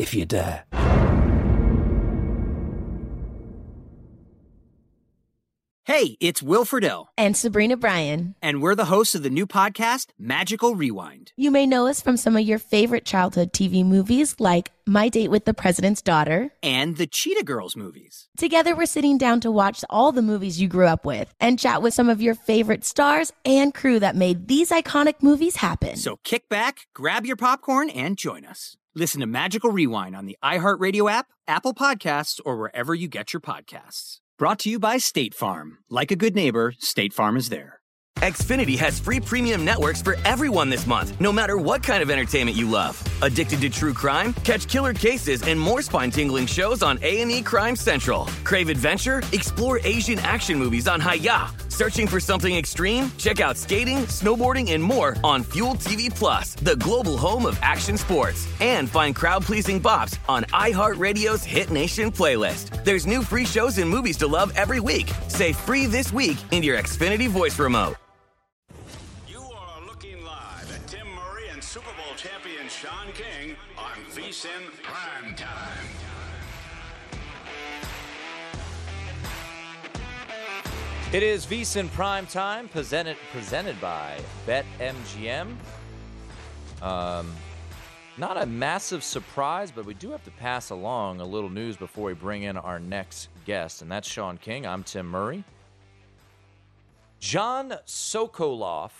if you dare. Hey, it's Will Friedle. And Sabrina Bryan. And we're the hosts of the new podcast, Magical Rewind. You may know us from some of your favorite childhood TV movies like My Date with the President's Daughter and the Cheetah Girls movies. Together, we're sitting down to watch all the movies you grew up with and chat with some of your favorite stars and crew that made these iconic movies happen. So kick back, grab your popcorn, and join us. Listen to Magical Rewind on the iHeartRadio app, Apple Podcasts, or wherever you get your podcasts. Brought to you by State Farm. Like a good neighbor, State Farm is there. Xfinity has free premium networks for everyone this month, no matter what kind of entertainment you love. Addicted to true crime? Catch killer cases and more spine-tingling shows on A&E Crime Central. Crave adventure? Explore Asian action movies on Hi-YAH. Searching for something extreme? Check out skating, snowboarding, and more on Fuel TV Plus, the global home of action sports. And find crowd-pleasing bops on iHeartRadio's Hit Nation playlist. There's new free shows and movies to love every week. Say free this week in your Xfinity voice remote. You are looking live at Tim Murray and Super Bowl champion Sean King on VSIN Prime It is VSIN Prime Time, presented presented by BetMGM. Um, not a massive surprise, but we do have to pass along a little news before we bring in our next guest, and that's Sean King. I'm Tim Murray. John Sokoloff,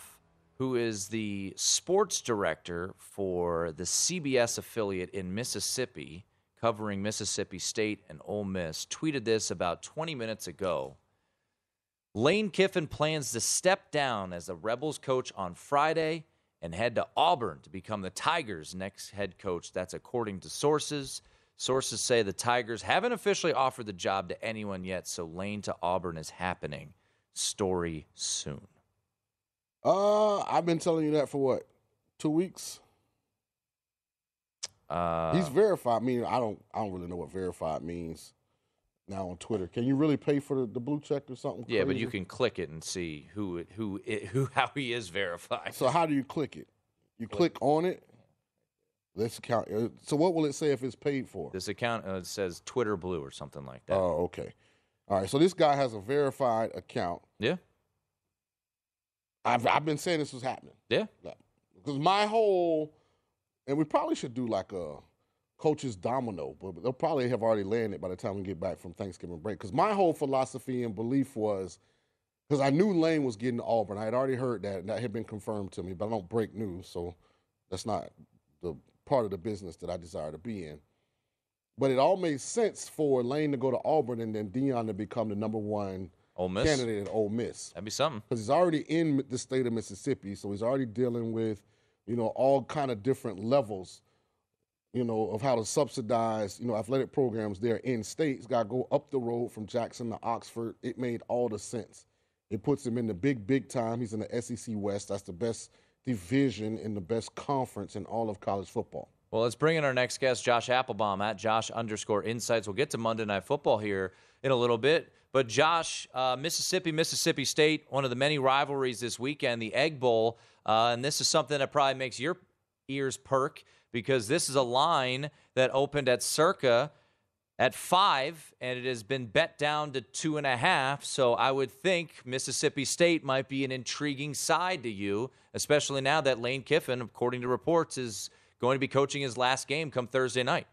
who is the sports director for the CBS affiliate in Mississippi, covering Mississippi State and Ole Miss, tweeted this about 20 minutes ago. Lane Kiffin plans to step down as the Rebels coach on Friday and head to Auburn to become the Tigers' next head coach. That's according to sources. Sources say the Tigers haven't officially offered the job to anyone yet, so Lane to Auburn is happening. Story soon. Uh, I've been telling you that for what, two weeks? Uh, He's verified. I mean, I don't, I don't really know what verified means now on Twitter. Can you really pay for the, the blue check or something? yeah, but you can click it and see who it, who it, who how he is verified. So how do you click it? You click on it. Let's count. uh, So what will it say if it's paid for? This account uh, says Twitter Blue or something like that. Oh, okay. All right. So this guy has a verified account. yeah, I've I've been saying this was happening. yeah. Because my whole, and we probably should do like a coach's domino, but they'll probably have already landed by the time we get back from Thanksgiving break. Because my whole philosophy and belief was, because I knew Lane was getting to Auburn. I had already heard that, and that had been confirmed to me, but I don't break news, so that's not the part of the business that I desire to be in. But it all made sense for Lane to go to Auburn and then Dion to become the number one Ole Miss. candidate at Ole Miss That'd be something. because he's already in the state of Mississippi, so he's already dealing with, you know, all kind of different levels, you know, of how to subsidize, you know, athletic programs there in states, got to go up the road from Jackson to Oxford. It made all the sense. It puts him in the big, big time. He's in the SEC West. That's the best division and the best conference in all of college football. Well, let's bring in our next guest, Josh Appelbaum at Josh underscore Insights. We'll get to Monday Night Football here in a little bit. But Josh, uh, Mississippi, Mississippi State, one of the many rivalries this weekend, the Egg Bowl, uh, and this is something that probably makes your ears perk because this is a line that opened at circa at five, and it has been bet down to two and a half. So I would think Mississippi State might be an intriguing side to you, especially now that Lane Kiffin, according to reports, is going to be coaching his last game come Thursday night.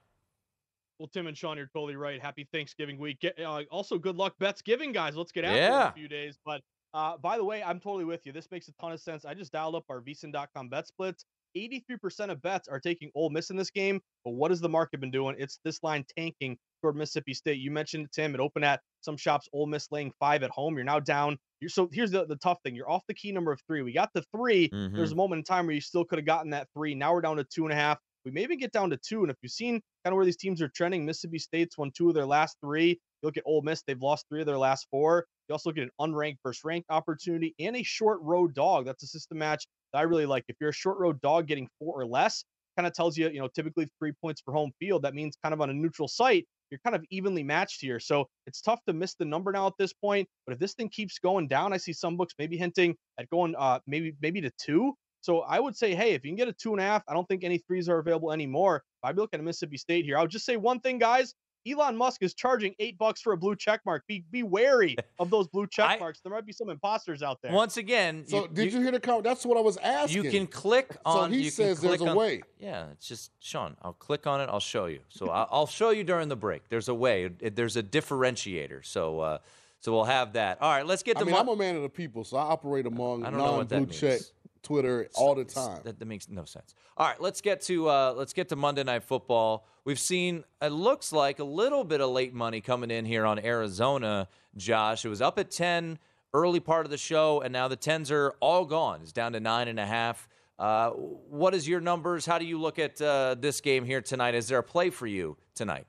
Well, Tim and Sean, you're totally right. Happy Thanksgiving week. Get, uh, also, good luck bets giving, guys. Let's get after it in a few days. But uh, by the way, I'm totally with you. This makes a ton of sense. I just dialed up our VSiN.com bet splits. 83% of bets are taking Ole Miss in this game. But what has the market been doing? It's this line tanking toward Mississippi State. You mentioned it, Tim. It opened at some shops. Ole Miss laying five at home. You're now down. You're so here's the, the tough thing. You're off the key number of three. We got the 3 There's a mm-hmm. moment in time where you still could have gotten that three. Now we're down to two and a half. We may even get down to two. And if you've seen kind of where these teams are trending, Mississippi State's won two of their last three. You look at Ole Miss, they've lost three of their last four. You also look at an unranked versus ranked opportunity and a short road dog. That's a system match I really like. If you're a short road dog getting four or less, kind of tells you, you know, typically three points for home field. That means kind of on a neutral site, you're kind of evenly matched here. So it's tough to miss the number now at this point. But if this thing keeps going down, I see some books maybe hinting at going uh maybe maybe to two. So I would say, hey, if you can get a two and a half, I don't think any threes are available anymore. I'd be looking at Mississippi State here. I would just say one thing, guys. Elon Musk is charging eight bucks for a blue check mark. Be be wary of those blue check marks. There might be some imposters out there. Once again, So did you, hear the comment? That's what I was asking. You can click on. So he you says can there's click a way. Yeah, it's just Sean. I'll click on it. I'll show you. So I'll, I'll show you during the break. There's a way. There's a differentiator. So uh, so we'll have that. All right, let's get to. I to. mean, Mon- I'm a man of the people, so I operate among I don't know what that non-blue check means. Twitter all the time. That, that makes no sense. All right, let's get to uh, let's get to Monday Night Football. We've seen it looks like a little bit of late money coming in here on Arizona. Josh, it was up at ten early part of the show, and now the tens are all gone. It's down to nine and a half. Uh, what is your numbers? How do you look at uh, this game here tonight? Is there a play for you tonight?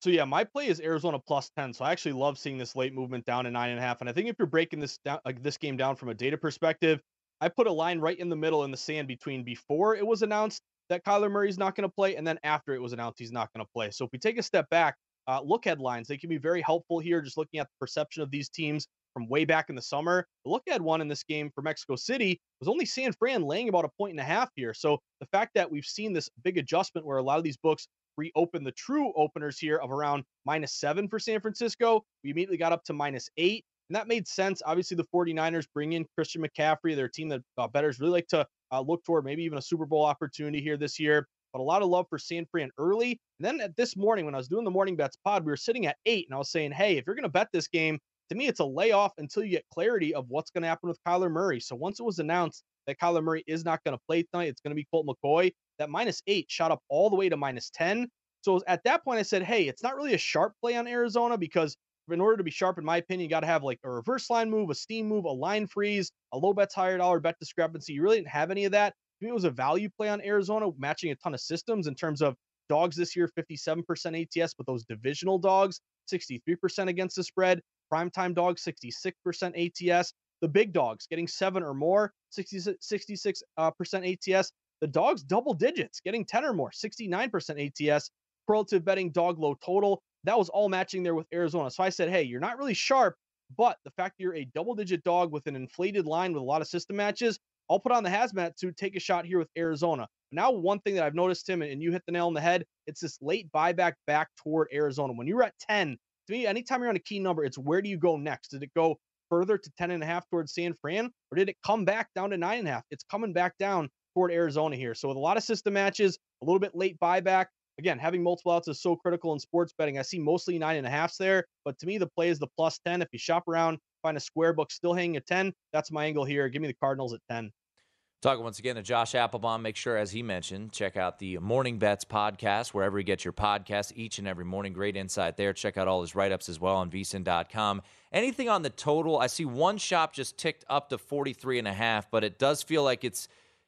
So yeah, my play is Arizona plus ten. So I actually love seeing this late movement down to nine and a half. And I think if you're breaking this down, like this game down from a data perspective, I put a line right in the middle in the sand between before it was announced that Kyler Murray's not going to play, and then after it was announced he's not going to play. So if we take a step back, uh, look headlines. They can be very helpful here. Just looking at the perception of these teams from way back in the summer. The look ahead one in this game for Mexico City was only San Fran laying about a point and a half here. So the fact that we've seen this big adjustment where a lot of these books reopen the true openers here of around minus seven for San Francisco, we immediately got up to minus eight. And that made sense. Obviously, the 49ers bring in Christian McCaffrey, their team that uh, bettors really like to uh, look toward, maybe even a Super Bowl opportunity here this year. But a lot of love for San Fran early. And then at this morning, when I was doing the morning bets pod, we were sitting at eight, and I was saying, hey, if you're going to bet this game, to me, it's a layoff until you get clarity of what's going to happen with Kyler Murray. So once it was announced that Kyler Murray is not going to play tonight, it's going to be Colt McCoy. That minus eight shot up all the way to minus 10. So at that point, I said, hey, it's not really a sharp play on Arizona because in order to be sharp, in my opinion, you got to have like a reverse line move, a steam move, a line freeze, a low bets, higher dollar bet discrepancy. You really didn't have any of that. It was a value play on Arizona, matching a ton of systems in terms of dogs this year, 57% ATS, but those divisional dogs, 63% against the spread. Primetime dogs, 66% ATS. The big dogs getting seven or more, 66, 66% uh, ATS. The dogs double digits, getting 10 or more, 69% ATS. Correlative betting dog low total. That was all matching there with Arizona. So I said, hey, you're not really sharp, but the fact that you're a double digit dog with an inflated line with a lot of system matches, I'll put on the hazmat to take a shot here with Arizona. Now, one thing that I've noticed, Tim, and you hit the nail on the head, it's this late buyback back toward Arizona. When you're at 10, to me, anytime you're on a key number, it's where do you go next? Did it go further to 10 and a half towards San Fran, or did it come back down to nine and a half? It's coming back down toward Arizona here. So with a lot of system matches, a little bit late buyback. Again, having multiple outs is so critical in sports betting. I see mostly nine and a halfs there, but to me, the play is the plus 10. If you shop around, find a square book still hanging at 10, that's my angle here. Give me the Cardinals at 10. Talking once again to Josh Appelbaum. Make sure, as he mentioned, check out the Morning Bets podcast wherever you get your podcasts each and every morning. Great insight there. Check out all his write ups as well on vsin.com. Anything on the total? I see one shop just ticked up to 43 and a half, but it does feel like it's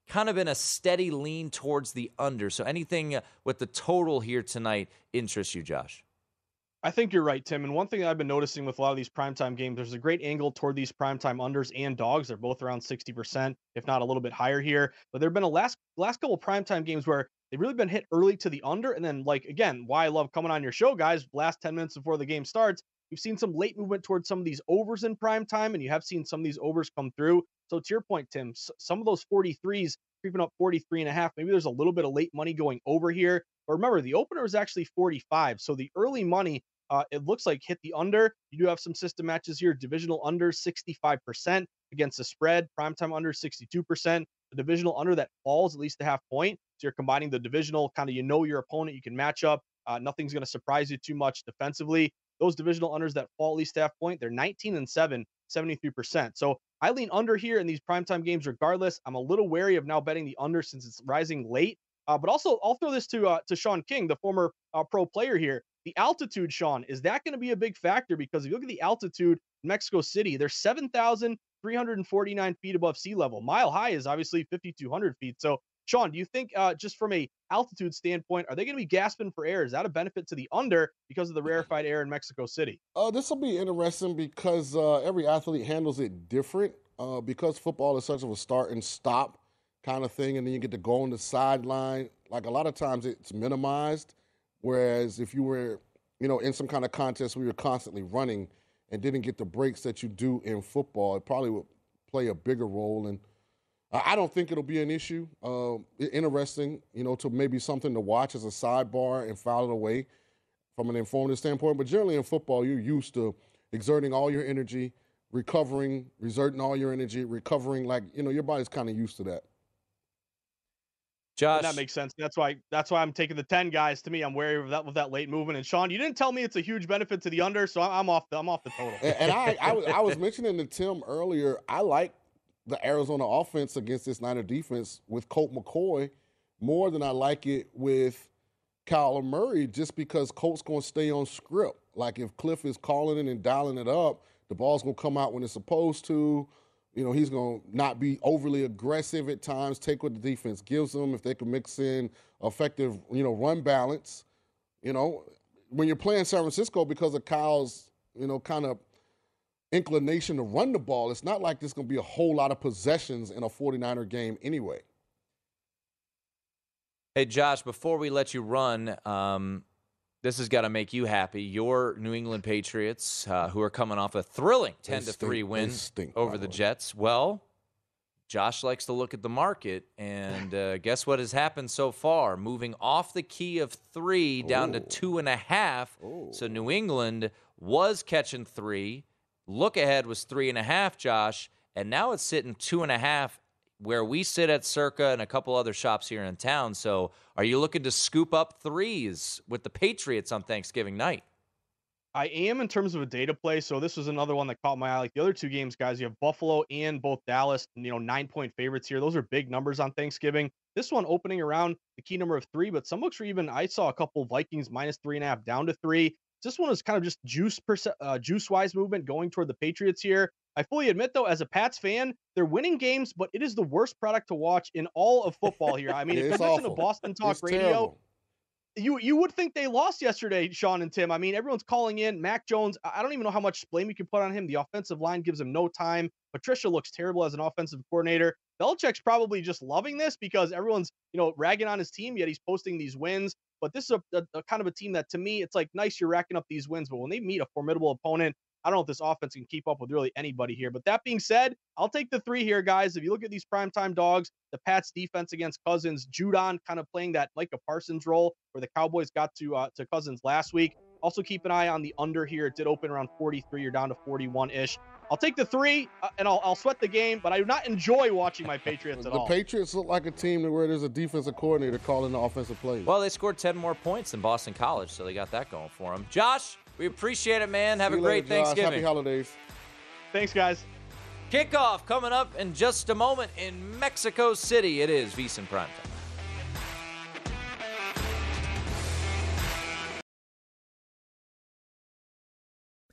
kind of been a steady lean towards the under. So anything with the total here tonight interests you, Josh? I think you're right, Tim. And one thing that I've been noticing with a lot of these primetime games, there's a great angle toward these primetime unders and dogs. They're both around 60%, if not a little bit higher here. But there have been a last last couple primetime games where they've really been hit early to the under. And then, like again, why I love coming on your show, guys, last 10 minutes before the game starts, you've seen some late movement towards some of these overs in prime time, and you have seen some of these overs come through. So to your point, Tim, some of those 43s creeping up 43 and a half. Maybe there's a little bit of late money going over here. But remember, the opener is actually 45. So the early money uh, it looks like hit the under. You do have some system matches here. Divisional under 65% against the spread. Primetime under 62%. The divisional under that falls at least a half point. So you're combining the divisional kind of you know your opponent. You can match up Uh, nothing's going to surprise you too much defensively. Those divisional unders that fall at least half point, they're 19 and 7, 73%. So I lean under here in these primetime games regardless. I'm a little wary of now betting the under since it's rising late. Uh, but also, I'll throw this to uh, to Sean King, the former uh, pro player here. The altitude, Sean, is that going to be a big factor? Because if you look at the altitude in Mexico City, they're 7,349 feet above sea level. Mile high is obviously 5,200 feet. So, Sean, do you think uh, just from a altitude standpoint, are they going to be gasping for air? Is that a benefit to the under because of the rarefied air in Mexico City? Uh, this will be interesting because uh, every athlete handles it different. Uh, because football is such of a start and stop kind of thing, and then you get to go on the sideline. Like a lot of times, it's minimized. Whereas if you were, you know, in some kind of contest where you're constantly running and didn't get the breaks that you do in football, it probably would play a bigger role. And I don't think it'll be an issue. Uh, interesting, you know, to maybe something to watch as a sidebar and file it away from an informative standpoint. But generally in football, you're used to exerting all your energy, recovering, exerting all your energy, recovering. Like you know, your body's kind of used to that. Josh, and that makes sense. That's why that's why I'm taking the ten guys. To me, I'm wary of that with that late movement. And Sean, you didn't tell me it's a huge benefit to the under, so I'm off. The, I'm off the total. And, and I, I, I was mentioning to Tim earlier. I like the Arizona offense against this Niner defense with Colt McCoy more than I like it with Kyler Murray, just because Colt's going to stay on script. Like if Kliff is calling it and dialing it up, the ball's going to come out when it's supposed to. You know, he's going to not be overly aggressive at times, take what the defense gives them. If they can mix in effective, you know, run balance, you know, when you're playing San Francisco because of Kyle's, you know, kind of inclination to run the ball, it's not like there's going to be a whole lot of possessions in a 49er game anyway. Hey, Josh, before we let you run, um, this has got to make you happy. Your New England Patriots, uh, who are coming off a thrilling 10 to 3 win stink, over the Jets. Well, Josh likes to look at the market, and uh, guess what has happened so far? Moving off the key of three down Ooh. to two and a half. Ooh. So New England was catching three. Look ahead was three and a half, Josh, and now it's sitting two and a half where we sit at Circa and a couple other shops here in town. So, are you looking to scoop up threes with the Patriots on Thanksgiving night? I am in terms of a data play. So this was another one that caught my eye. Like the other two games, guys, you have Buffalo and both Dallas, you know, nine point favorites here. Those are big numbers on Thanksgiving. This one opening around the key number of three, but some books are even, I saw a couple Vikings minus three and a half down to three. This one is kind of just juice perce- uh, juice wise movement going toward the Patriots here. I fully admit, though, as a Pats fan, they're winning games, but it is the worst product to watch in all of football here. I mean, if you listen to Boston Talk it's Radio, terrible. You you would think they lost yesterday, Sean and Tim. I mean, everyone's calling in Mac Jones. I don't even know how much blame you can put on him. The offensive line gives him no time. Patricia looks terrible as an offensive coordinator. Belichick's probably just loving this because everyone's you know ragging on his team, yet he's posting these wins. But this is a, a, a kind of a team that, to me, it's like nice you're racking up these wins, but when they meet a formidable opponent, I don't know if this offense can keep up with really anybody here. But that being said, I'll take the three here, guys. If you look at these primetime dogs, the Pats defense against Cousins, Judon kind of playing that Micah Parsons role where the Cowboys got to uh, to Cousins last week. Also keep an eye on the under here. It did open around 43. You're down to 41 ish. I'll take the three uh, and I'll, I'll sweat the game, but I do not enjoy watching my Patriots at the all. The Patriots look like a team where there's a defensive coordinator calling the offensive plays. Well, they scored 10 more points than Boston College, so they got that going for them. Josh, we appreciate it, man. Have See a great later, Thanksgiving. Happy holidays. Thanks, guys. Kickoff coming up in just a moment in Mexico City. It is VSiN Primetime.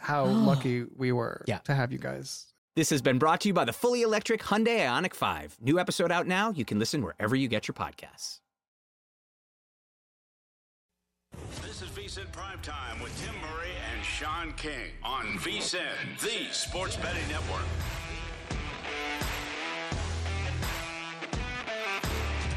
how lucky we were Yeah. to have you guys. This has been brought to you by the fully electric Hyundai Ioniq 5. New episode out now. You can listen wherever you get your podcasts. This is VSIN Primetime with Tim Murray and Sean King on VSIN, the sports betting network.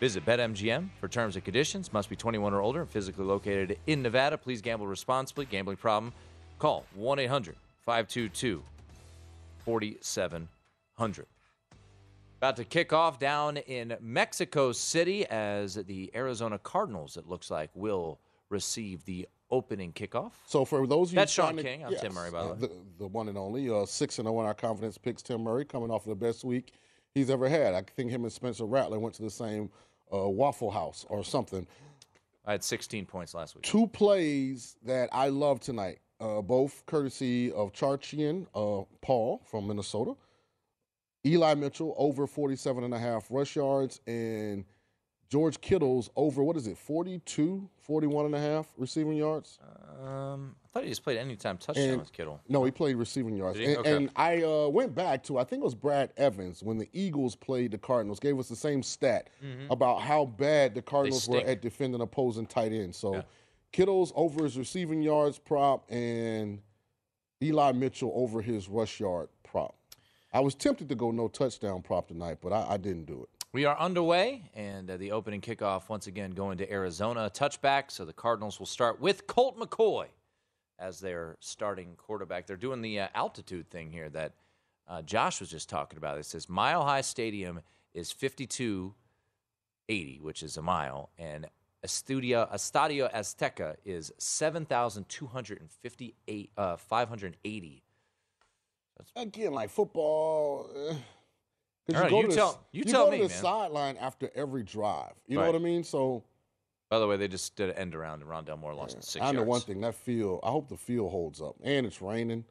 Visit BetMGM for terms and conditions. Must be 21 or older and physically located in Nevada. Please gamble responsibly. Gambling problem? Call 1 800 522 4700. About to kick off down in Mexico City as the Arizona Cardinals, it looks like, will receive the opening kickoff. So for those of you That's Sean to- King. I'm Tim Murray, by the way. the, the one and only uh, six and zero in our confidence picks. Tim Murray coming off of the best week he's ever had. I think him and Spencer Rattler went to the same uh, Waffle House or something. I had 16 points last week. Two plays that I love tonight, uh, both courtesy of Charchian uh, Paul from Minnesota. Eli Mitchell over 47 and a half rush yards and George Kittle's over what is it 42 41 and a half receiving yards Um, I thought he just played anytime touchdown And- with Kittle. no he played receiving yards and, Okay. and I uh, went back to I think it was Brad Evans when the Eagles played the Cardinals gave us the same stat Mhm. about how bad the Cardinals were at defending opposing tight ends so Yeah. Kittle's over his receiving yards prop and Eli Mitchell over his rush yard prop I was tempted to go no touchdown prop tonight but I, I didn't do it We are underway, and uh, the opening kickoff once again going to Arizona. Touchback, so the Cardinals will start with Colt McCoy as their starting quarterback. They're doing the uh, altitude thing here that uh, Josh was just talking about. It says Mile High Stadium is 5280, which is a mile, and Estudio, Estadio Azteca is 7,258, uh, 580. again like football All right, go you to tell- you you tell go me, to the man. sideline after every drive you know what I mean so By the way, they just did an end around, and Rondale Moore lost in six I know one thing that field. I hope the field holds up, and it's raining.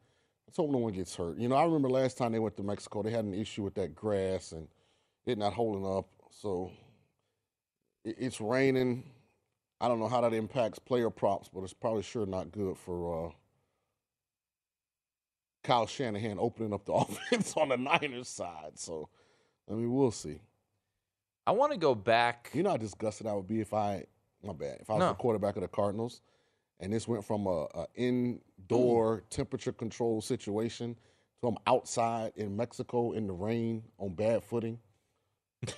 Let's hope no one gets hurt. You know, I remember last time they went to Mexico, they had an issue with that grass and it not holding up. So it- it's raining. I don't know how that impacts player props, but it's probably sure not good for uh, Kyle Shanahan opening up the offense on the Niners side. So, I mean, we'll see. I want to go back. You know how disgusted I would be if I, my bad, if I was No. the quarterback of the Cardinals, and this went from a, a indoor mm. temperature control situation to I'm outside in Mexico in the rain on bad footing.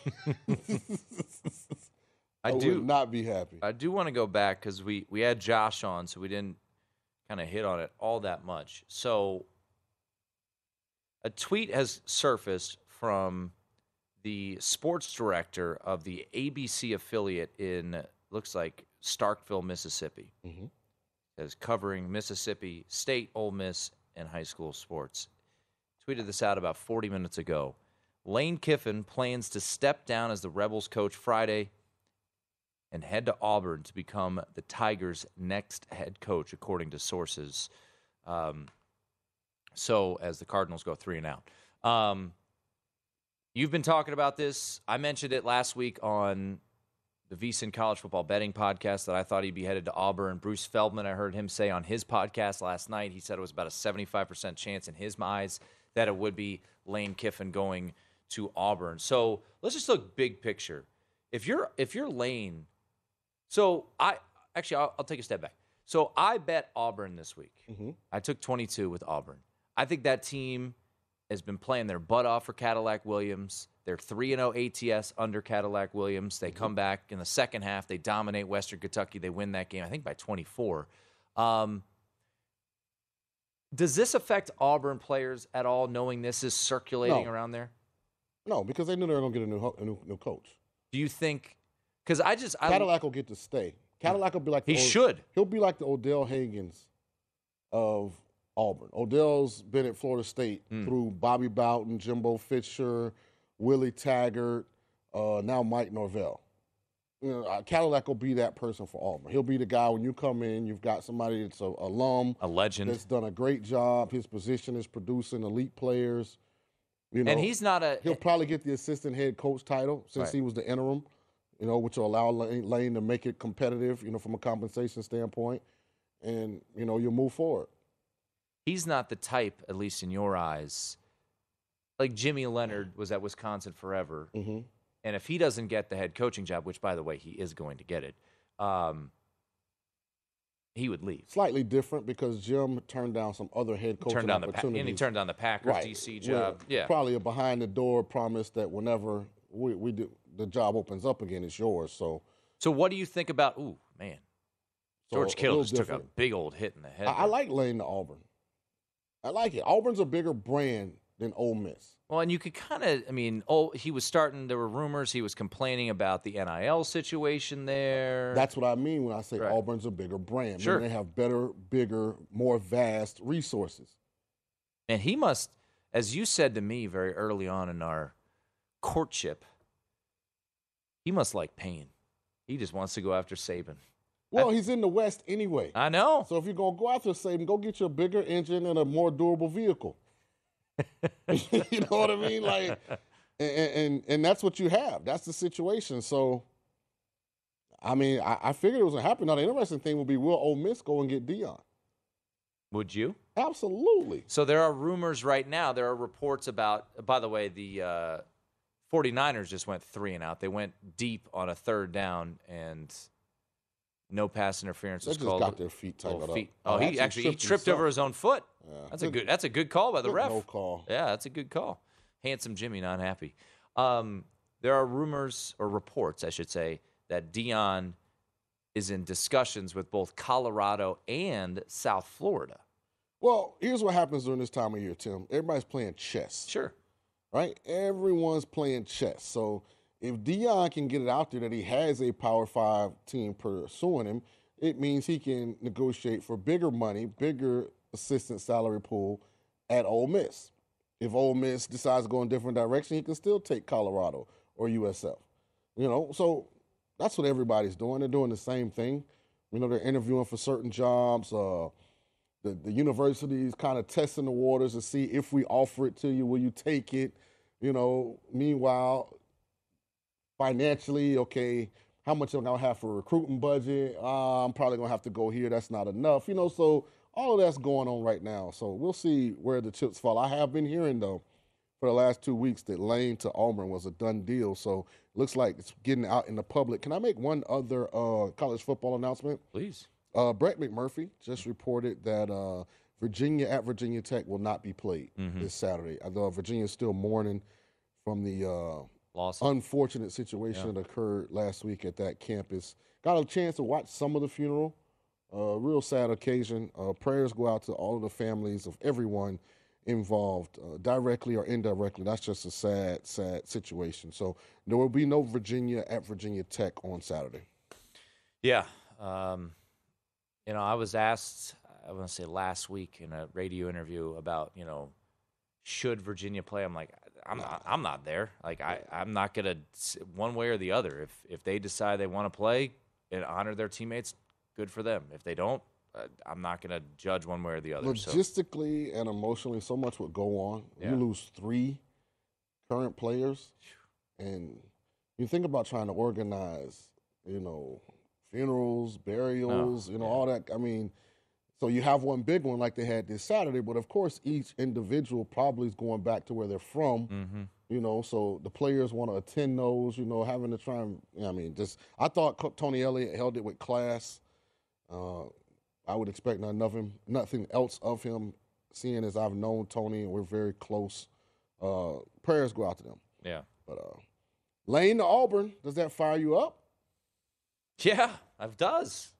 I would do not be happy. I do want to go back because we we had Josh on, so we didn't kind of hit on it all that much. So a tweet has surfaced from the sports director of the ABC affiliate in looks like Starkville, Mississippi, Mhm. as covering Mississippi State, Ole Miss, and high school sports. Tweeted this out about 40 minutes ago. Lane Kiffin plans to step down as the Rebels coach Friday and head to Auburn to become the Tigers' next head coach, according to sources. Um, so as the Cardinals go three and out. Um, you've been talking about this. I mentioned it last week on the VSiN College Football Betting Podcast that I thought he'd be headed to Auburn. Bruce Feldman, I heard him say on his podcast last night, he said it was about a 75% chance in his eyes that it would be Lane Kiffin going to Auburn. So let's just look big picture. If you're if you're Lane, so I actually I'll, I'll take a step back. So I bet Auburn this week. Mm-hmm. I took 22 with Auburn. I think that team has been playing their butt off for Cadillac Williams. They're 3 0 ATS under Cadillac Williams. They come back in the second half. They dominate Western Kentucky. They win that game, I think, by 24. Um, does this affect Auburn players at all, knowing this is circulating No. around there? No, because they knew they were going to get a new, ho- a new new coach. Do you think? Because I just I, Cadillac will get to stay. Cadillac will be like He Od- should. He'll be like the Odell Haggins of Auburn. Odell's been at Florida State Hmm. through Bobby Bowden, Jimbo Fisher, Willie Taggart, uh, now Mike Norvell. You know, uh, Cadillac will be that person for Auburn. He'll be the guy when you come in. You've got somebody that's a alum, a legend, that's done a great job. His position is producing elite players. You know, and he's not a He'll probably get the assistant head coach title since Right. he was the interim, you know, which will allow Lane, Lane to make it competitive, you know, from a compensation standpoint. And, you know, you'll move forward. He's not the type, at least in your eyes. Like Jimmy Leonhard was at Wisconsin forever, mm-hmm. and if he doesn't get the head coaching job, which by the way he is going to get it, um, he would leave. Slightly different because Jim turned down some other head coaching Turned down the Pa- opportunities. and he turned down the Packers Right. DC job. Yeah, Probably a behind the door promise that whenever we, we do, the job opens up again, it's yours. So, So what do you think about? Ooh, man, George a Kittle just took a big old hit in the head. I, I like Lane to Auburn. I like it. Auburn's a bigger brand than Ole Miss. Well, and you could kind of, I mean, oh, he was starting. There were rumors he was complaining about the NIL situation there. That's what I mean when I say Right. Auburn's a bigger brand. Sure. They have better, bigger, more vast resources. And he must, as you said to me very early on in our courtship, he must like pain. He just wants to go after Saban. Well, he's in the West anyway. I know. So if you're gonna go after Saban, go get you a bigger engine and a more durable vehicle. you know what I mean? Like, and, and and that's what you have. That's the situation. So, I mean, I, I figured it was gonna happen. Now the interesting thing would be, will Ole Miss go and get Dion? Would you? Absolutely. So there are rumors right now. There are reports about, by the way, the uh, 49ers just went three and out. They went deep on a third down and no pass interference They was just called. got their feet tangled up. feet. Oh, Oh, he actually actually he tripped tripped over his own foot. Yeah. That's a Good- good. That's a good call by the good ref. no call. Yeah, that's a good call. Handsome Jimmy not happy. Um, there are rumors or reports, I should say, that Dion is in discussions with both Colorado and South Florida. Well, here's what happens during this time of year, Tim. Everybody's playing chess. Sure. Right? Everyone's playing chess. So if Dion can get it out there that he has a Power Five team pursuing him, it means he can negotiate for bigger money, bigger assistant salary pool at Ole Miss. If Ole Miss decides to go in a different direction, he can still take Colorado or USF. You know, so that's what everybody's doing. They're doing the same thing. You know, they're interviewing for certain jobs. Uh, the, the university is kind of testing the waters to see if we offer it to you, will you take it? You know, meanwhile, financially, okay, how much am I gonna have for a recruiting budget? Uh, I'm probably gonna have to go here. That's not enough. You know, so all of that's going on right now. So we'll see where the chips fall. I have been hearing though for the last two weeks that Lane to Auburn was a done deal. So looks like it's getting out in the public. Can I make one other uh, college football announcement? Please. Uh, Brett McMurphy just reported that uh, Virginia at Virginia Tech will not be played Mhm. this Saturday. Although Virginia is still mourning from the uh, Lawson. unfortunate situation that occurred last week at that campus. Got a chance to watch some of the funeral. Uh, real sad occasion. Uh, prayers go out to all of the families of everyone involved, uh, directly or indirectly. That's just a sad, sad situation. So there will be no Virginia at Virginia Tech on Saturday. Yeah. Um, you know, I was asked, I want to say last week in a radio interview about, you know, should Virginia play? I'm like, I'm not, I'm not there. Like, I, I'm not going to, one way or the other. If, if they decide they want to play and honor their teammates, good for them. If they don't, uh, I'm not going to judge one way or the other. So, Logistically and emotionally, so much would go on. Yeah. You lose three current players, and you think about trying to organize, you know, funerals, burials, you know, all that. I mean, so you have one big one like they had this Saturday, but of course, each individual probably is going back to where they're from. Mhm. You know, so the players want to attend those. You know, having to try and, you know, I mean, just I thought Tony Elliott held it with class. Uh, I would expect him, nothing else of him, seeing as I've known Tony and we're very close. Uh, prayers go out to them. yeah. But uh, Lane to Auburn, does that fire you up? Yeah, it does.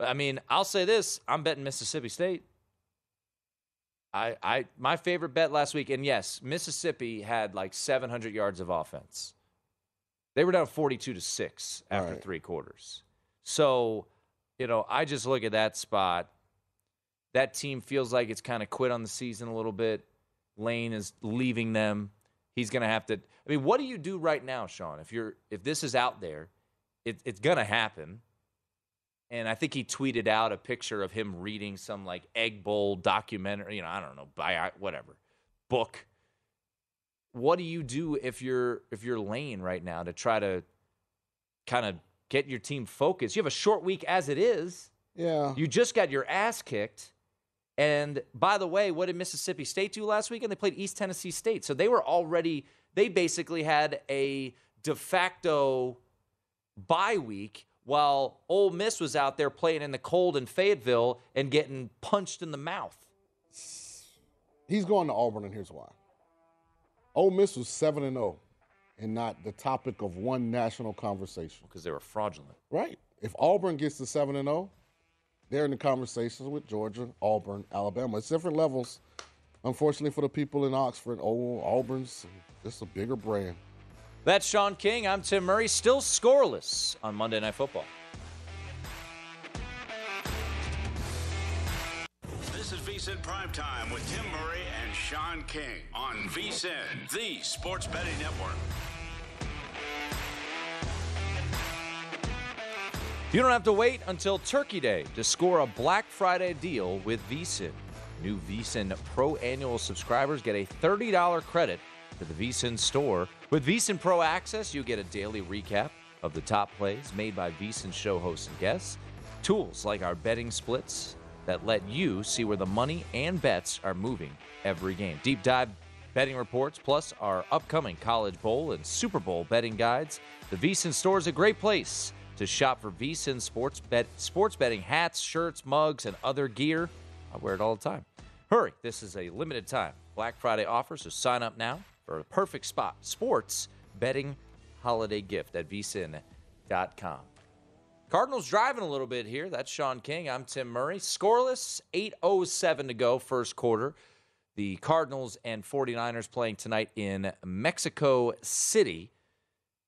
I mean, I'll say this: I'm betting Mississippi State. I, I, my favorite bet last week, and yes, Mississippi had like 700 yards of offense. They were down 42 to six after Right. three quarters. So, you know, I just look at that spot. That team feels like it's kind of quit on the season a little bit. Lane is leaving them. He's going to have to. I mean, what do you do right now, Sean? If you're if this is out there, it, it's going to happen. And I think he tweeted out a picture of him reading some like egg bowl documentary. You know, I don't know, by whatever book. What do you do if you're if you're Lane right now to try to kind of get your team focused? You have a short week as it is. Yeah. You just got your ass kicked. And by the way, what did Mississippi State do last weekend? They played East Tennessee State. So they were already, they basically had a de facto bye week while Ole Miss was out there playing in the cold in Fayetteville and getting punched in the mouth. He's going to Auburn, and here's why. Ole Miss was 7 and 0 and not the topic of one national conversation. Because they were fraudulent. Right. If Auburn gets to 7 and 0, they're in the conversations with Georgia, Auburn, Alabama. It's different levels. Unfortunately for the people in Oxford, oh, Auburn's just a bigger brand. That's Sean King. I'm Tim Murray. Still scoreless on Monday Night Football. This is VSIN Primetime with Tim Murray and Sean King on VSIN, the sports betting network. You don't have to wait until Turkey Day to score a Black Friday deal with VSIN. New VSIN Pro annual subscribers get a $30 credit to the VSIN store. With VSIN Pro Access, you get a daily recap of the top plays made by VSIN show hosts and guests, tools like our betting splits that let you see where the money and bets are moving every game. Deep dive betting reports, plus our upcoming College Bowl and Super Bowl betting guides. The VSIN store is a great place to shop for VSIN sports bet sports betting hats, shirts, mugs, and other gear. I wear it all the time. Hurry! This is a limited time Black Friday offer, so sign up now for a perfect spot sports betting holiday gift at vsin.com. Cardinals driving a little bit here. That's Sean King. I'm Tim Murray. Scoreless, 8.07 to go, first quarter. The Cardinals and 49ers playing tonight in Mexico City.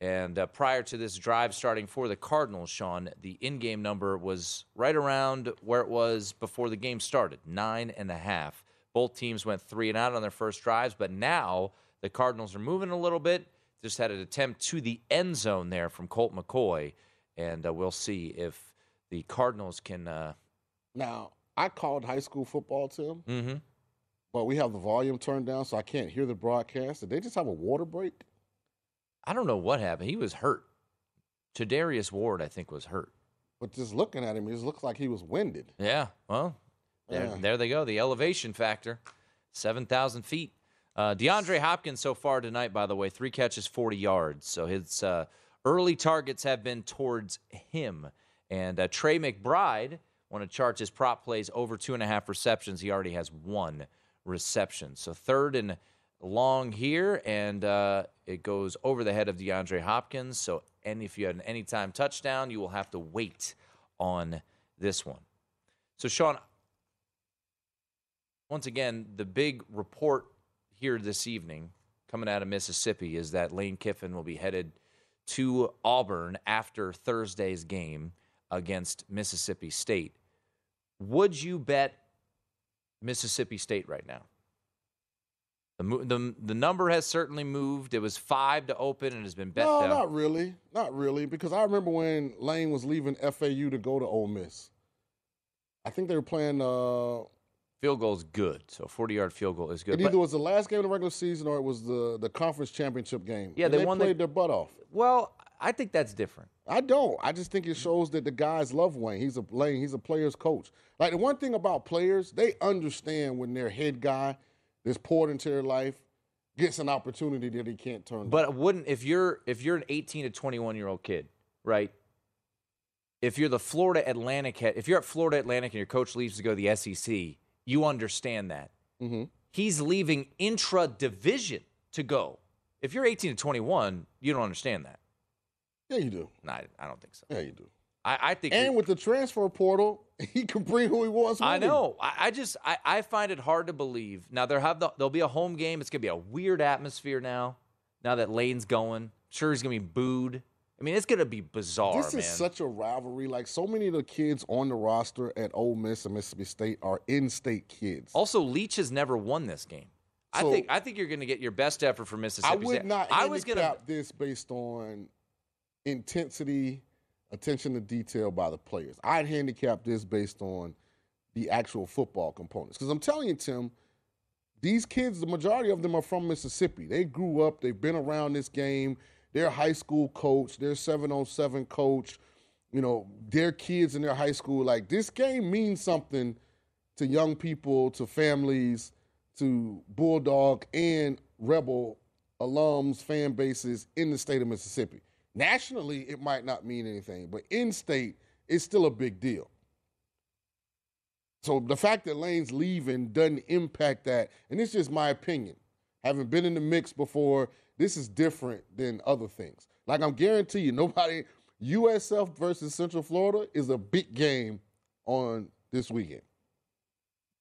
And uh, prior to this drive starting for the Cardinals, Sean, the in game number was right around where it was before the game started nine and a half. Both teams went three and out on their first drives, but now the Cardinals are moving a little bit. Just had an attempt to the end zone there from Colt McCoy. And uh, we'll see if the Cardinals can. Uh, Now, I called high school football, Tim, mm-hmm. but we have the volume turned down, so I can't hear the broadcast. Did they just have a water break? I don't know what happened. He was hurt. Charvarius Ward, I think, was hurt. But just looking at him, it just looks like he was winded. Yeah, well, there, Yeah. there they go. The elevation factor, 7,000 feet. Uh, DeAndre Hopkins so far tonight, by the way, three catches, 40 yards. So his uh, early targets have been towards him. And uh, Trey McBride, want to chart his prop plays over two and a half receptions. He already has one reception. So third and long here, and uh, it goes over the head of DeAndre Hopkins. So, and if you had an anytime touchdown, you will have to wait on this one. So, Sean, once again, the big report here this evening coming out of Mississippi is that Lane Kiffin will be headed to Auburn after Thursday's game against Mississippi State. Would you bet Mississippi State right now? The, the, the number has certainly moved. It was five to open and has been bet no, down. not really, not really, because I remember when Lane was leaving FAU to go to Ole Miss. I think they were playing. Uh, field goal is good, so forty yard field goal is good. it either was the last game of the regular season or it was the the conference championship game. Yeah, they they won the- played their butt off. well, I think that's different. I don't. I just think it shows that the guys love Wayne. He's a Lane. He's a player's coach. Like the one thing about players, they understand when their head guy that's poured into their life gets an opportunity that he can't turn. down. But wouldn't if you're if you're an 18 to 21 year old kid, right? If you're the Florida Atlantic head, if you're at Florida Atlantic and your coach leaves to go to the SEC, you understand that. Mm-hmm. He's leaving intra division to go. If you're 18 to 21, you don't understand that. yeah, you do. No, I, I don't think so. Yeah, you do. I, I think And with the transfer portal, he can bring who he wants. I know. I, I just I, I find it hard to believe. Now there have the, there'll be a home game. It's gonna be a weird atmosphere now. Now that Lane's going, sure he's gonna be booed. I mean, it's gonna be bizarre, This man. is such a rivalry. Like so many of the kids on the roster at Ole Miss and Mississippi State are in-state kids. also, Leach has never won this game. I think I think you're gonna get your best effort from Mississippi. I would State. not I was handicap gonna. this based on intensity, attention to detail by the players. I'd handicap this based on the actual football components. Because I'm telling you, Tim, these kids, the majority of them are from Mississippi. They grew up, they've been around this game. Their high school coach, their seven on seven coach, you know, their kids in their high school. Like this game means something to young people, to families, to Bulldog and Rebel alums, fan bases in the state of Mississippi. Nationally, it might not mean anything, but in state, it's still a big deal. So the fact that Lane's leaving doesn't impact that, and it's just my opinion. Having been in the mix before, this is different than other things. Like I'm guarantee you, nobody USF versus Central Florida is a big game on this weekend.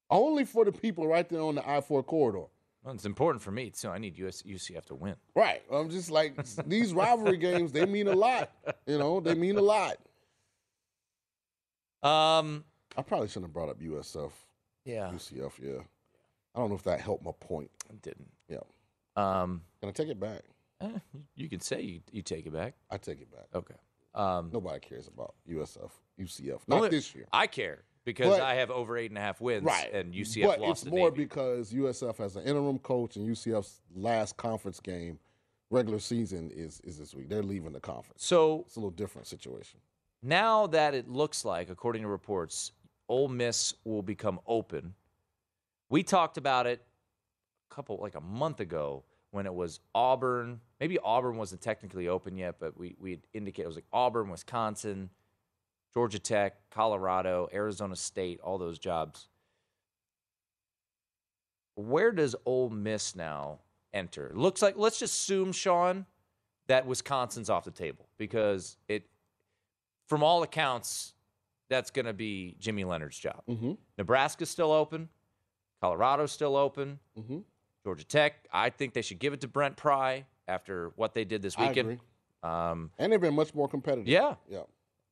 Only for the people right there on the I-4 corridor. Well, it's important for me too. I need US, UCF to win. Right. I'm just like these rivalry games, they mean a lot. You know, they mean a lot. Um, I probably shouldn't have brought up USF. Yeah. UCF, yeah. I don't know if that helped my point. It didn't. Yeah. Um, Can I take it back? eh, you can say you, you take it back. I take it back. Okay. Um, Nobody cares about USF, UCF. Not only- this year. I care because But- I have over eight and a half wins, Right. and UCF but lost it's more Navy. because USF has an interim coach and UCF's last conference game, regular season is is this week. They're leaving the conference. So It's a little different situation. now that it looks like, according to reports, Ole Miss will become open. We talked about it a couple, like a month ago, when it was Auburn. Maybe Auburn wasn't technically open yet, but we we indicated it was like Auburn, Wisconsin, Georgia Tech, Colorado, Arizona State, all those jobs. Where does Ole Miss now enter? Looks like let's just assume, Sean, that Wisconsin's off the table because it, from all accounts, that's going to be Jimmy Leonhard's job. Mm-hmm. Nebraska's still open. Colorado's still open. Mm-hmm. Georgia Tech, I think they should give it to Brent Pry after what they did this I weekend. agree. Um, And they've been much more competitive. yeah, Yeah.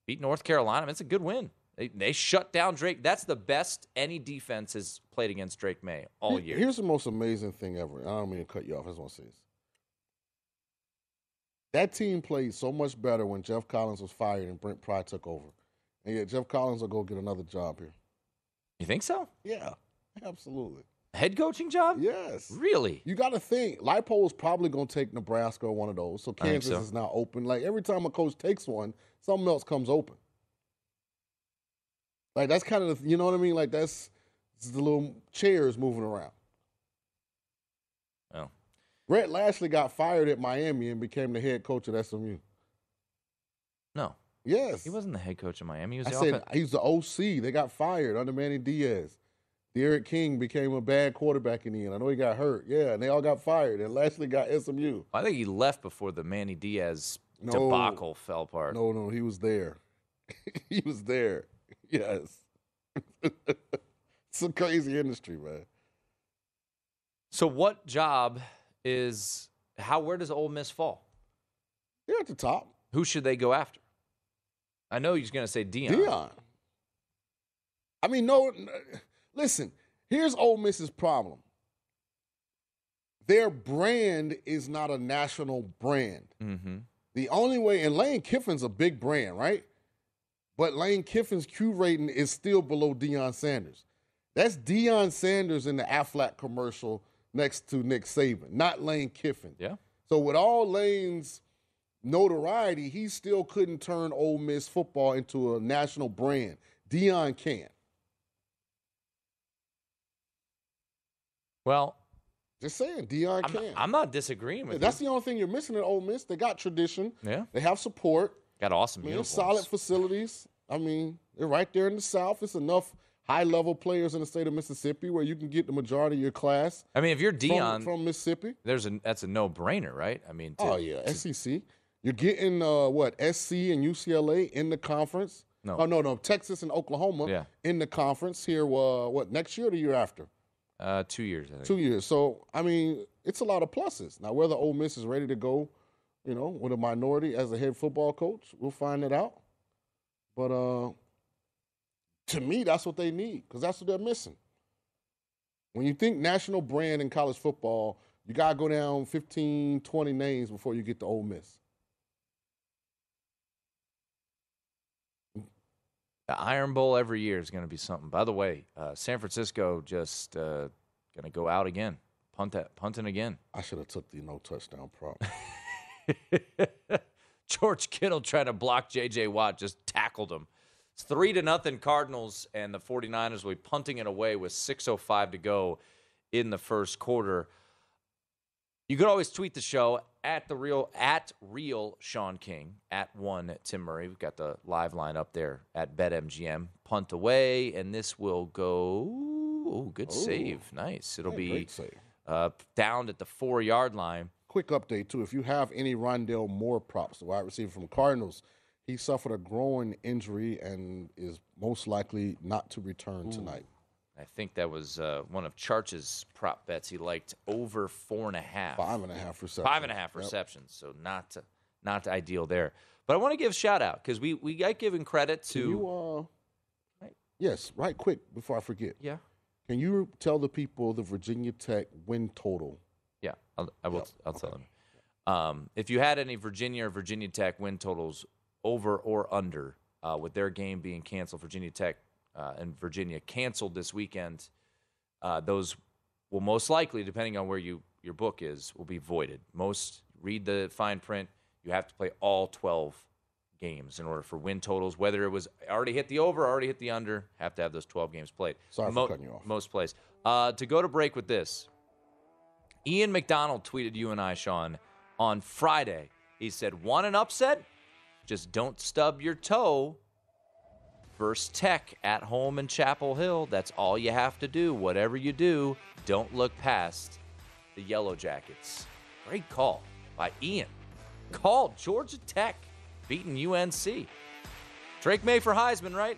beat North Carolina. I mean, it's a good win. They, they shut down Drake. That's the best any defense has played against Drake Maye all year. Here's the most amazing thing ever. I don't mean to cut you off. I just want to say this. That team played so much better when Geoff Collins was fired and Brent Pry took over. And yet Geoff Collins will go get another job here. You think so? Yeah, absolutely. Head coaching job? Yes. Really? You got to think. Leipold is probably going to take Nebraska or one of those. So Kansas so. is now open. Like every time a coach takes one, something else comes open. Like that's kind of the, you know what I mean. Like that's the little chairs moving around. Oh. Brett Lashlee got fired at Miami and became the head coach at SMU. No. Yes. He wasn't the head coach of Miami. He was I the said he's the OC. They got fired under Manny Diaz. D'Eriq King became a bad quarterback in the end. I know he got hurt. Yeah, and they all got fired. And Lashlee got SMU. I think he left before the Manny Diaz No. debacle fell apart. No, no, he was there. he was there. Yes. it's a crazy industry, man. So what job is how? Where does Ole Miss fall? They're at the top. Who should they go after? I know he's going to say Deion. Deion. I mean, no. Listen, here's Ole Miss's problem. Their brand is not a national brand. Mm-hmm. The only way, and Lane Kiffin's a big brand, right? But Lane Kiffin's Q rating is still below Deion Sanders. That's Deion Sanders in the Aflac commercial next to Nick Saban, not Lane Kiffin. Yeah. So with all Lane's notoriety, he still couldn't turn Ole Miss football into a national brand. Deion can. Well, Just saying, Deion I'm, can. I'm not disagreeing with That's you. the only thing you're missing at Ole Miss. They got tradition. Yeah. They have support. Got awesome I mean, uniforms. solid facilities. I mean, they're right there in the South. It's enough high level players in the state of Mississippi where you can get the majority of your class. I mean, if you're Deion, from, Mississippi. there's a that's a no brainer, right? I mean, to- Oh yeah, SEC. You're getting uh, what SC and UCLA in the conference. No. oh no, no, Texas and Oklahoma Yeah. in the conference here. Uh, what next year or the year after? Uh, two years. Two years. So I mean, it's a lot of pluses. Now, whether Ole Miss is ready to go, you know, with a minority as a head football coach, we'll find it out. But uh, to me, that's what they need because that's what they're missing. When you think national brand in college football, you got to go down 15, 20 names before you get to Ole Miss. The Iron Bowl every year is going to be something. By the way, uh, San Francisco just uh, going to go out again, punt that, punting again. I should have took the no touchdown prop. George Kittle trying to block J.J. Watt just tackled him. It's three to nothing Cardinals, and the 49ers will be punting it away with 6.05 to go in the first quarter. You could always tweet the show at the real at real Sean King at one Tim Murray. We've got the live line up there at BetMGM. Punt away, and this will go. Oh, good Ooh. save, nice. It'll Yeah, be uh, down at the four yard line. Quick update too: if you have any Rondale Moore props, the wide receiver from Cardinals, he suffered a groin injury and is most likely not to return tonight. I think that was uh, one of Charch's prop bets. He liked over four and a half. Five and a half receptions. Five and a half Yep. receptions. So not not ideal there. But I want to give shout out because we we got giving credit to. Can you, uh, yes, right quick before I forget. Yeah. Can you tell the people the Virginia Tech win total? Yeah, I'll, I will. Yep. I'll tell them. Um, if you had any Virginia or Virginia Tech win totals over or under, uh, with their game being canceled, Virginia Tech uh, and Virginia canceled this weekend, uh, those will most likely, depending on where you your book is, will be voided. Most read the fine print. You have to play all twelve games in order for win totals. Whether it was already hit the over, already hit the under, have to have those twelve games played. Sorry for cutting you off. Most plays. Uh, to go to break with this, Ian McDonald tweeted you and I, Sean, on Friday. He said, Want an upset? Just don't stub your toe. Versus Tech at home in Chapel Hill. That's all you have to do. Whatever you do, don't look past the Yellow Jackets. Great call by Ian. Called Georgia Tech beating UNC. Drake Maye for Heisman, right?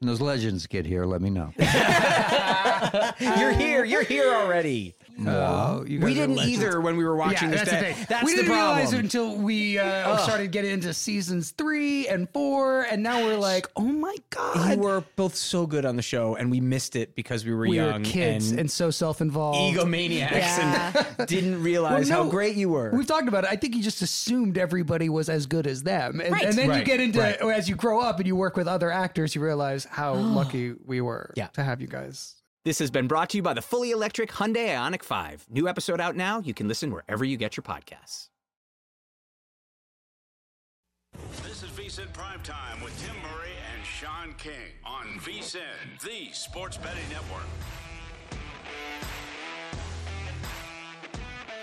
Those, those legends get here, let me know. You're here. You're here already. No, you We didn't legends. either when we were watching Yeah, this. that's the That- thing. That's we the didn't realize it until we uh, Ugh. started getting into seasons three and four, and now we're like, oh my god, You were both so good on the show, and we missed it because we were we young were kids and, and, so self-involved. egomaniacs and didn't realize Well, how great you were. We've talked about it. I think you just assumed everybody was as good as them, and, Right. and then you get into right. as you grow up and you work with other actors, you realize how lucky we were Yeah. to have you guys. This has been brought to you by the fully electric Hyundai Ioniq 5. New episode out now. You can listen wherever you get your podcasts. This is VSIN Primetime with Tim Murray and Sean King on VSIN, the sports betting network.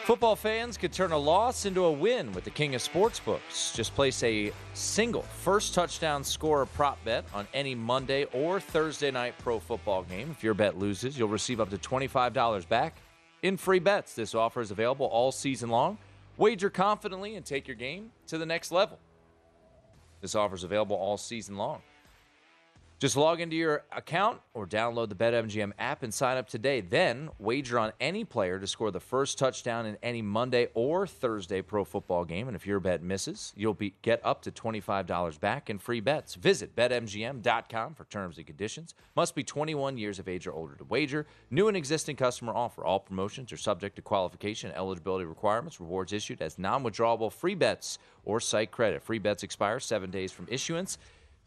Football fans could turn a loss into a win with the king of sportsbooks. Just place a single first touchdown scorer prop bet on any Monday or Thursday night pro football game. If your bet loses, you'll receive up to $25 back in free bets. This offer is available all season long. Wager confidently and take your game to the next level. This offer is available all season long. Just log into your account or download the BetMGM app and sign up today. Then wager on any player to score the first touchdown in any Monday or Thursday pro football game. And if your bet misses, you'll be, get up to $25 back in free bets. Visit betmgm.com for terms and conditions. Must be 21 years of age or older to wager. New and existing customer offer. All promotions are subject to qualification and eligibility requirements. Rewards issued as non-withdrawable free bets or site credit. Free bets expire seven days from issuance.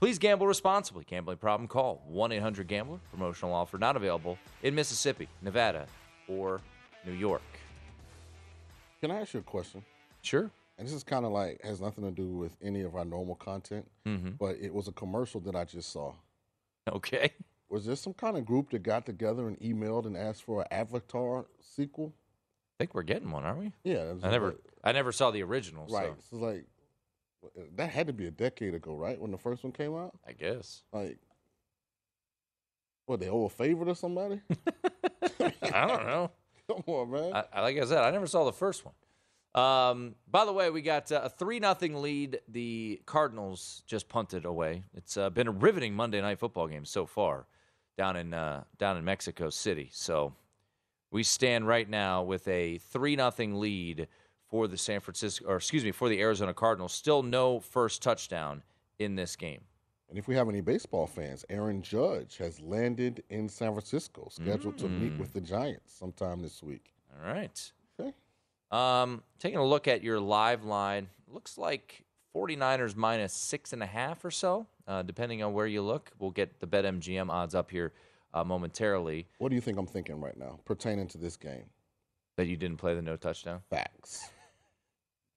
Please gamble responsibly. Gambling problem? Call 1 800 Gambler. Promotional offer not available in Mississippi, Nevada, or New York. Can I ask you a question? Sure. And this is kind of like has nothing to do with any of our normal content, Mhm. but it was a commercial that I just saw. Okay. Was there some kind of group that got together and emailed and asked for an Avatar sequel? I think we're getting one, aren't we? Yeah, I never, like- I never saw the original. right. So So it's like that had to be a decade ago, right? When the first one came out. I guess. Like, what they owe a favor to somebody? I don't know. Come on, man. I, like I said, I never saw the first one. Um, by the way, we got uh, a three nothing lead. The Cardinals just punted away. It's uh, been a riveting Monday night football game so far down in uh, down in Mexico City. So we stand right now with a three nothing lead for the San Francisco, or excuse me, for the Arizona Cardinals. Still no first touchdown in this game. And if we have any baseball fans, Aaron Judge has landed in San Francisco, scheduled to meet Mm. with the Giants sometime this week. All right. Okay. Um, taking a look at your live line, looks like 49ers minus six and a half or so, uh, depending on where you look. We'll get the BetMGM odds up here uh, momentarily. What do you think I'm thinking right now pertaining to this game? That you didn't play the no touchdown? Facts.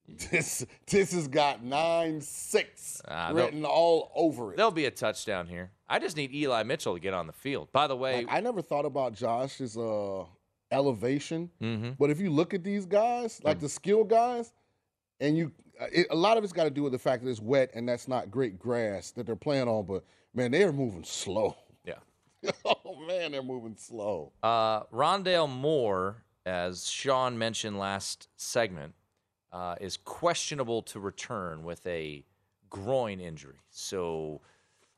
This this has got nine six they'll- written all over it. There'll be a touchdown here. I just need Eli Mitchell to get on the field. By the way, Like, I never thought about Josh's uh, elevation, Mhm. but if you look at these guys, like the skill guys, and you, uh, it, a lot of it's got to do with the fact that it's wet and that's not great grass that they're playing on. But man, they're moving slow. Yeah. oh man, they're moving slow. Uh, Rondale Moore, as Sean mentioned last segment, uh, is questionable to return with a groin injury. So,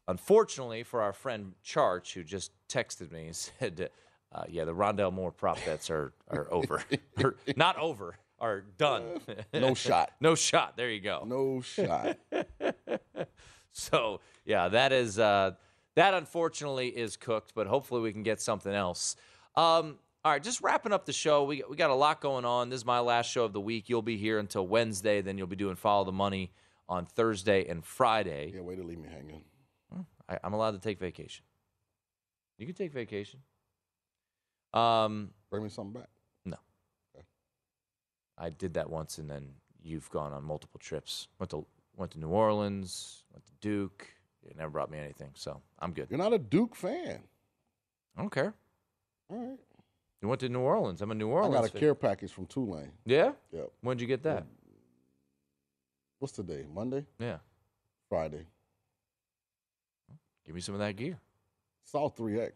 unfortunately for our friend Charch, who just texted me and said, uh, "Yeah, the Rondale Moore prop bets are are over, Or not over, are done. No shot. no shot. There you go. No shot. So yeah, that is uh, that unfortunately is cooked, but hopefully we can get something else. Um, all right, just wrapping up the show. We we got a lot going on. This is my last show of the week. You'll be here until Wednesday. Then you'll be doing Follow the Money on Thursday and Friday. Yeah, way to leave me hanging. I, I'm allowed to take vacation. You can take vacation. Um, Bring me something back. No. I did that once, and then you've gone on multiple trips. Went to went to New Orleans, went to Duke. You never brought me anything, so I'm good. You're not a Duke fan. I don't care. All right. You went to New Orleans. I'm a New Orleans. I got a fan. care package from Tulane. Yeah. Yep. When'd you get that? What's today? Monday? Yeah. Friday. Give me some of that gear. Saw 3X.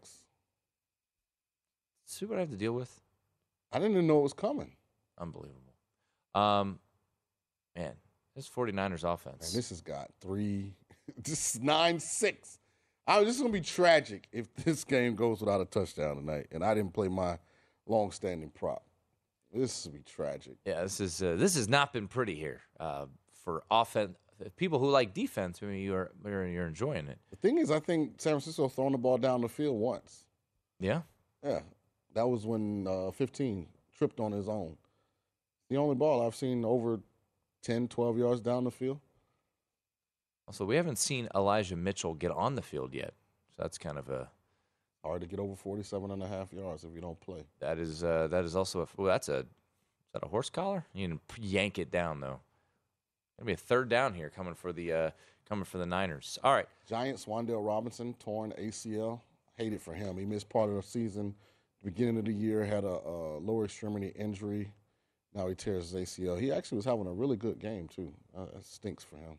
See what I have to deal with. I didn't even know it was coming. Unbelievable. Um, man, this 49ers offense. And this has got three. This is nine six. I this is gonna be tragic if this game goes without a touchdown tonight, and I didn't play my long-standing prop. This will be tragic. Yeah, this is uh, this has not been pretty here uh, for offense. People who like defense, I mean, you're you're, you're enjoying it. The thing is, I think San Francisco thrown the ball down the field once. Yeah. Yeah, that was when uh, 15 tripped on his own. The only ball I've seen over 10, 12 yards down the field. Also, we haven't seen Elijah Mitchell get on the field yet, so that's kind of a Hard to get over 47 and a half yards if you don't play. that is uh, that is also a well, that's a is that a horse collar? You can yank it down though. Gonna be a third down here coming for the uh, coming for the Niners. All right, Giants, Wan'Dale Robinson, torn ACL. Hated for him. He missed part of the season. Beginning of the year, had a, a lower extremity injury. Now he tears his ACL. He actually was having a really good game, too. Uh, that stinks for him.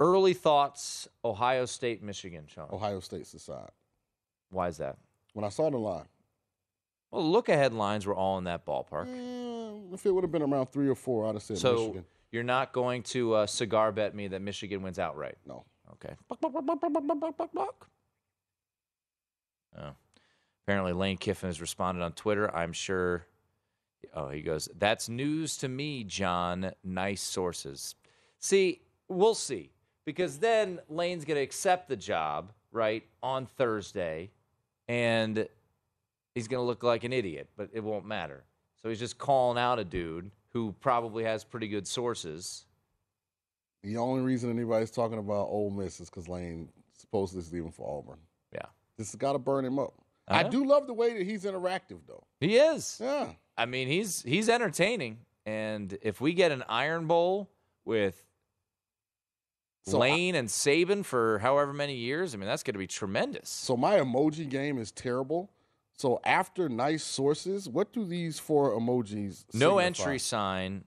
Early thoughts: Ohio State, Michigan. Sean, Ohio State's the side. why is that? When I saw the line, Well, look ahead lines were all in that ballpark. eh, if it would have been around three or four, I'd have said So Michigan. you're not going to uh, cigar bet me that Michigan wins outright. No. Okay. Oh. Apparently, Lane Kiffin has responded on Twitter. I'm sure. Oh, he goes, That's news to me, John. Nice sources. See, we'll see. Because then Lane's going to accept the job, right, on Thursday, and he's going to look like an idiot, but it won't matter. So he's just calling out a dude who probably has pretty good sources. The only reason anybody's talking about Ole Miss is because Lane supposedly is leaving for Auburn. Yeah. This has got to burn him up. I Uh-huh. do love the way that he's interactive, though. He is. Yeah. I mean, he's he's entertaining, and if we get an Iron Bowl with So I- Lane and Saban for however many years, I mean, that's going to be tremendous. So my emoji game is terrible. So after nice sources, what do these four emojis? No signify? entry sign,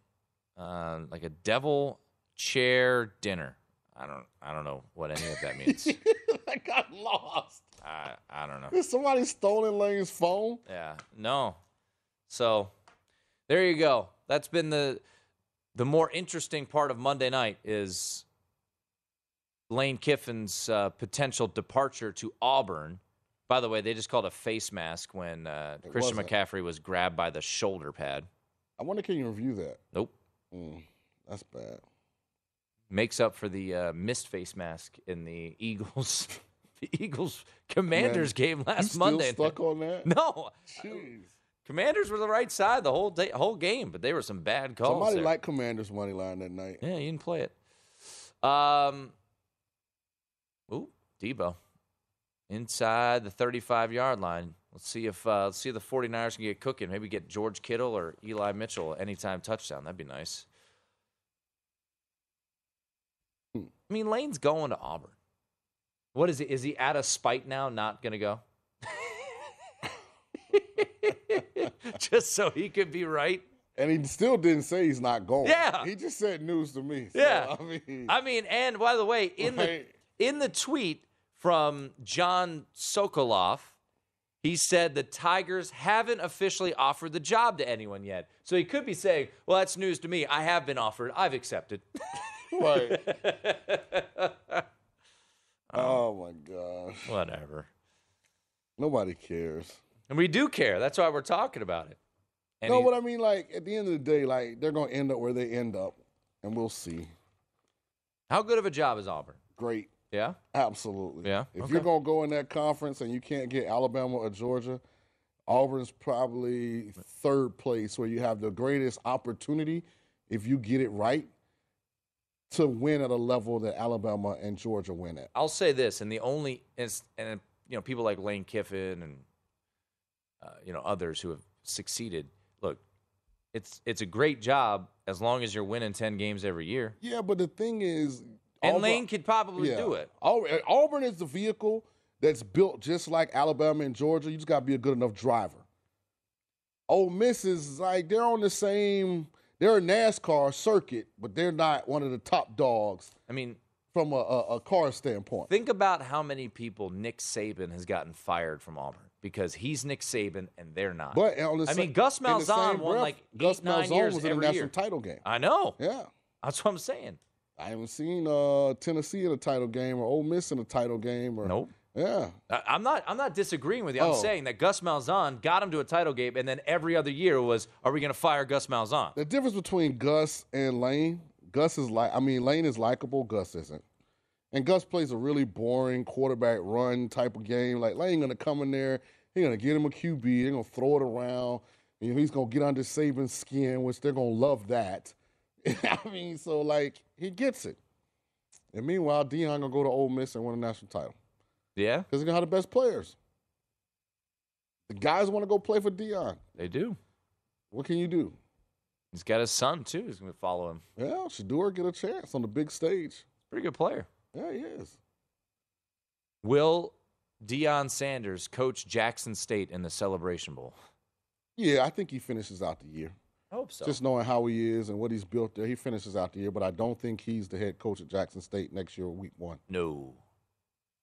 uh, like a devil chair dinner. I don't I don't know what any of that means. I got lost. I I don't know. Is somebody stolen Lane's phone? Yeah, no. So there you go. That's been the the more interesting part of Monday night is Lane Kiffin's uh, potential departure to Auburn. By the way, they just called a face mask when uh, Christian wasn't. McCaffrey was grabbed by the shoulder pad. I wonder can you review that? Nope. Mm, that's bad. Makes up for the uh, missed face mask in the Eagles, the Eagles Commanders Man, game last still Monday. stuck on that? No, Jeez. Commanders were the right side the whole day, whole game, but they were some bad calls. Somebody there. liked Commanders money line that night. Yeah, you didn't play it. Um, Deebo inside the 35 yard line. Let's see if uh, let's see if the 49ers can get cooking. Maybe get George Kittle or Eli Mitchell anytime touchdown. That'd be nice. I mean, Lane's going to Auburn. What is he? Is he out of spite now? Not gonna go? Just so he could be right. And he still didn't say he's not going. Yeah. He just said news to me. So, Yeah. I mean, I mean, and by the way, in Right. the in the tweet from John Sokoloff, he said the Tigers haven't officially offered the job to anyone yet. So he could be saying, "Well, that's news to me. I have been offered. I've accepted." right. Um, oh my gosh. Whatever. Nobody cares. And we do care. That's why we're talking about it. And no, he- but I mean, like at the end of the day, like they're gonna end up where they end up, and we'll see. How good of a job is Auburn? Great. Yeah. Absolutely. Yeah. If Okay. you're gonna go in that conference and you can't get Alabama or Georgia, Auburn's probably third place where you have the greatest opportunity if you get it right to win at a level that Alabama and Georgia win at. I'll say this, and the only and you know, people like Lane Kiffin and uh, you know others who have succeeded. Look, it's it's a great job as long as you're winning ten games every year. Yeah, but the thing is, And Auburn- Lane could probably Yeah. do it. Auburn, is the vehicle that's built just like Alabama and Georgia. You just got to be a good enough driver. Ole Miss is like they're on the same. They're a NASCAR circuit, but they're not one of the top dogs. I mean, from a, a, a car standpoint. Think about how many people Nick Saban has gotten fired from Auburn because he's Nick Saban and they're not. But the I sa- mean, Gus Malzahn won breath, like Gus eight, nine Malzahn years was in a national year. title game. I know. Yeah. That's what I'm saying. I haven't seen uh, Tennessee in a title game or Ole Miss in a title game. Or, Nope. Yeah. I- I'm not. I'm not disagreeing with you. I'm Oh. saying that Gus Malzahn got him to a title game, and then every other year was, "Are we going to fire Gus Malzahn?" The difference between Gus and Lane, Gus is like, I mean, Lane is likable, Gus isn't. And Gus plays a really boring quarterback run type of game. Like Lane gonna come in there, he's gonna get him a QB, they're gonna throw it around. You know, he's gonna get under Saban's skin, which they're gonna love that. I mean, so like he gets it. And meanwhile, Deion gonna go to Ole Miss and win a national title. Yeah, because he's gonna have the best players. The guys want to go play for Deion. They do. What can you do? He's got his son too. He's going to follow him. Yeah, Shedeur get a chance on the big stage. Pretty good player. Yeah, he is. Will Deion Sanders coach Jackson State in the Celebration Bowl? Yeah, I think he finishes out the year. I hope so. Just knowing how he is and what he's built there, he finishes out the year. But I don't think he's the head coach at Jackson State next year, week one. No.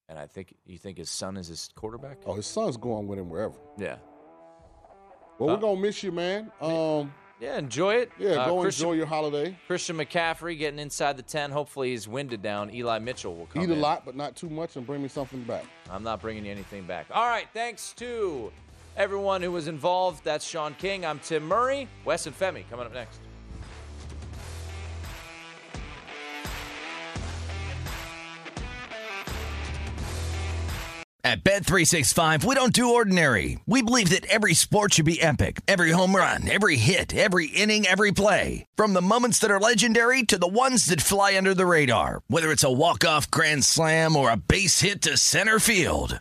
And I think you think his son is his quarterback. Oh, his son's going with him wherever. Yeah. Well, Uh, we're gonna miss you, man. Um, Yeah, enjoy it. yeah, Uh, go Christian, enjoy your holiday. Christian McCaffrey getting inside the ten. Hopefully he's winded down. Eli Mitchell will come Eat a in. lot, but not too much, and bring me something back. I'm not bringing you anything back. All right, thanks to everyone who was involved. That's Sean King. I'm Tim Murray. Wes and Femi coming up next. At Bet365, we don't do ordinary. We believe that every sport should be epic. Every home run, every hit, every inning, every play. From the moments that are legendary to the ones that fly under the radar. Whether it's a walk-off grand slam or a base hit to center field.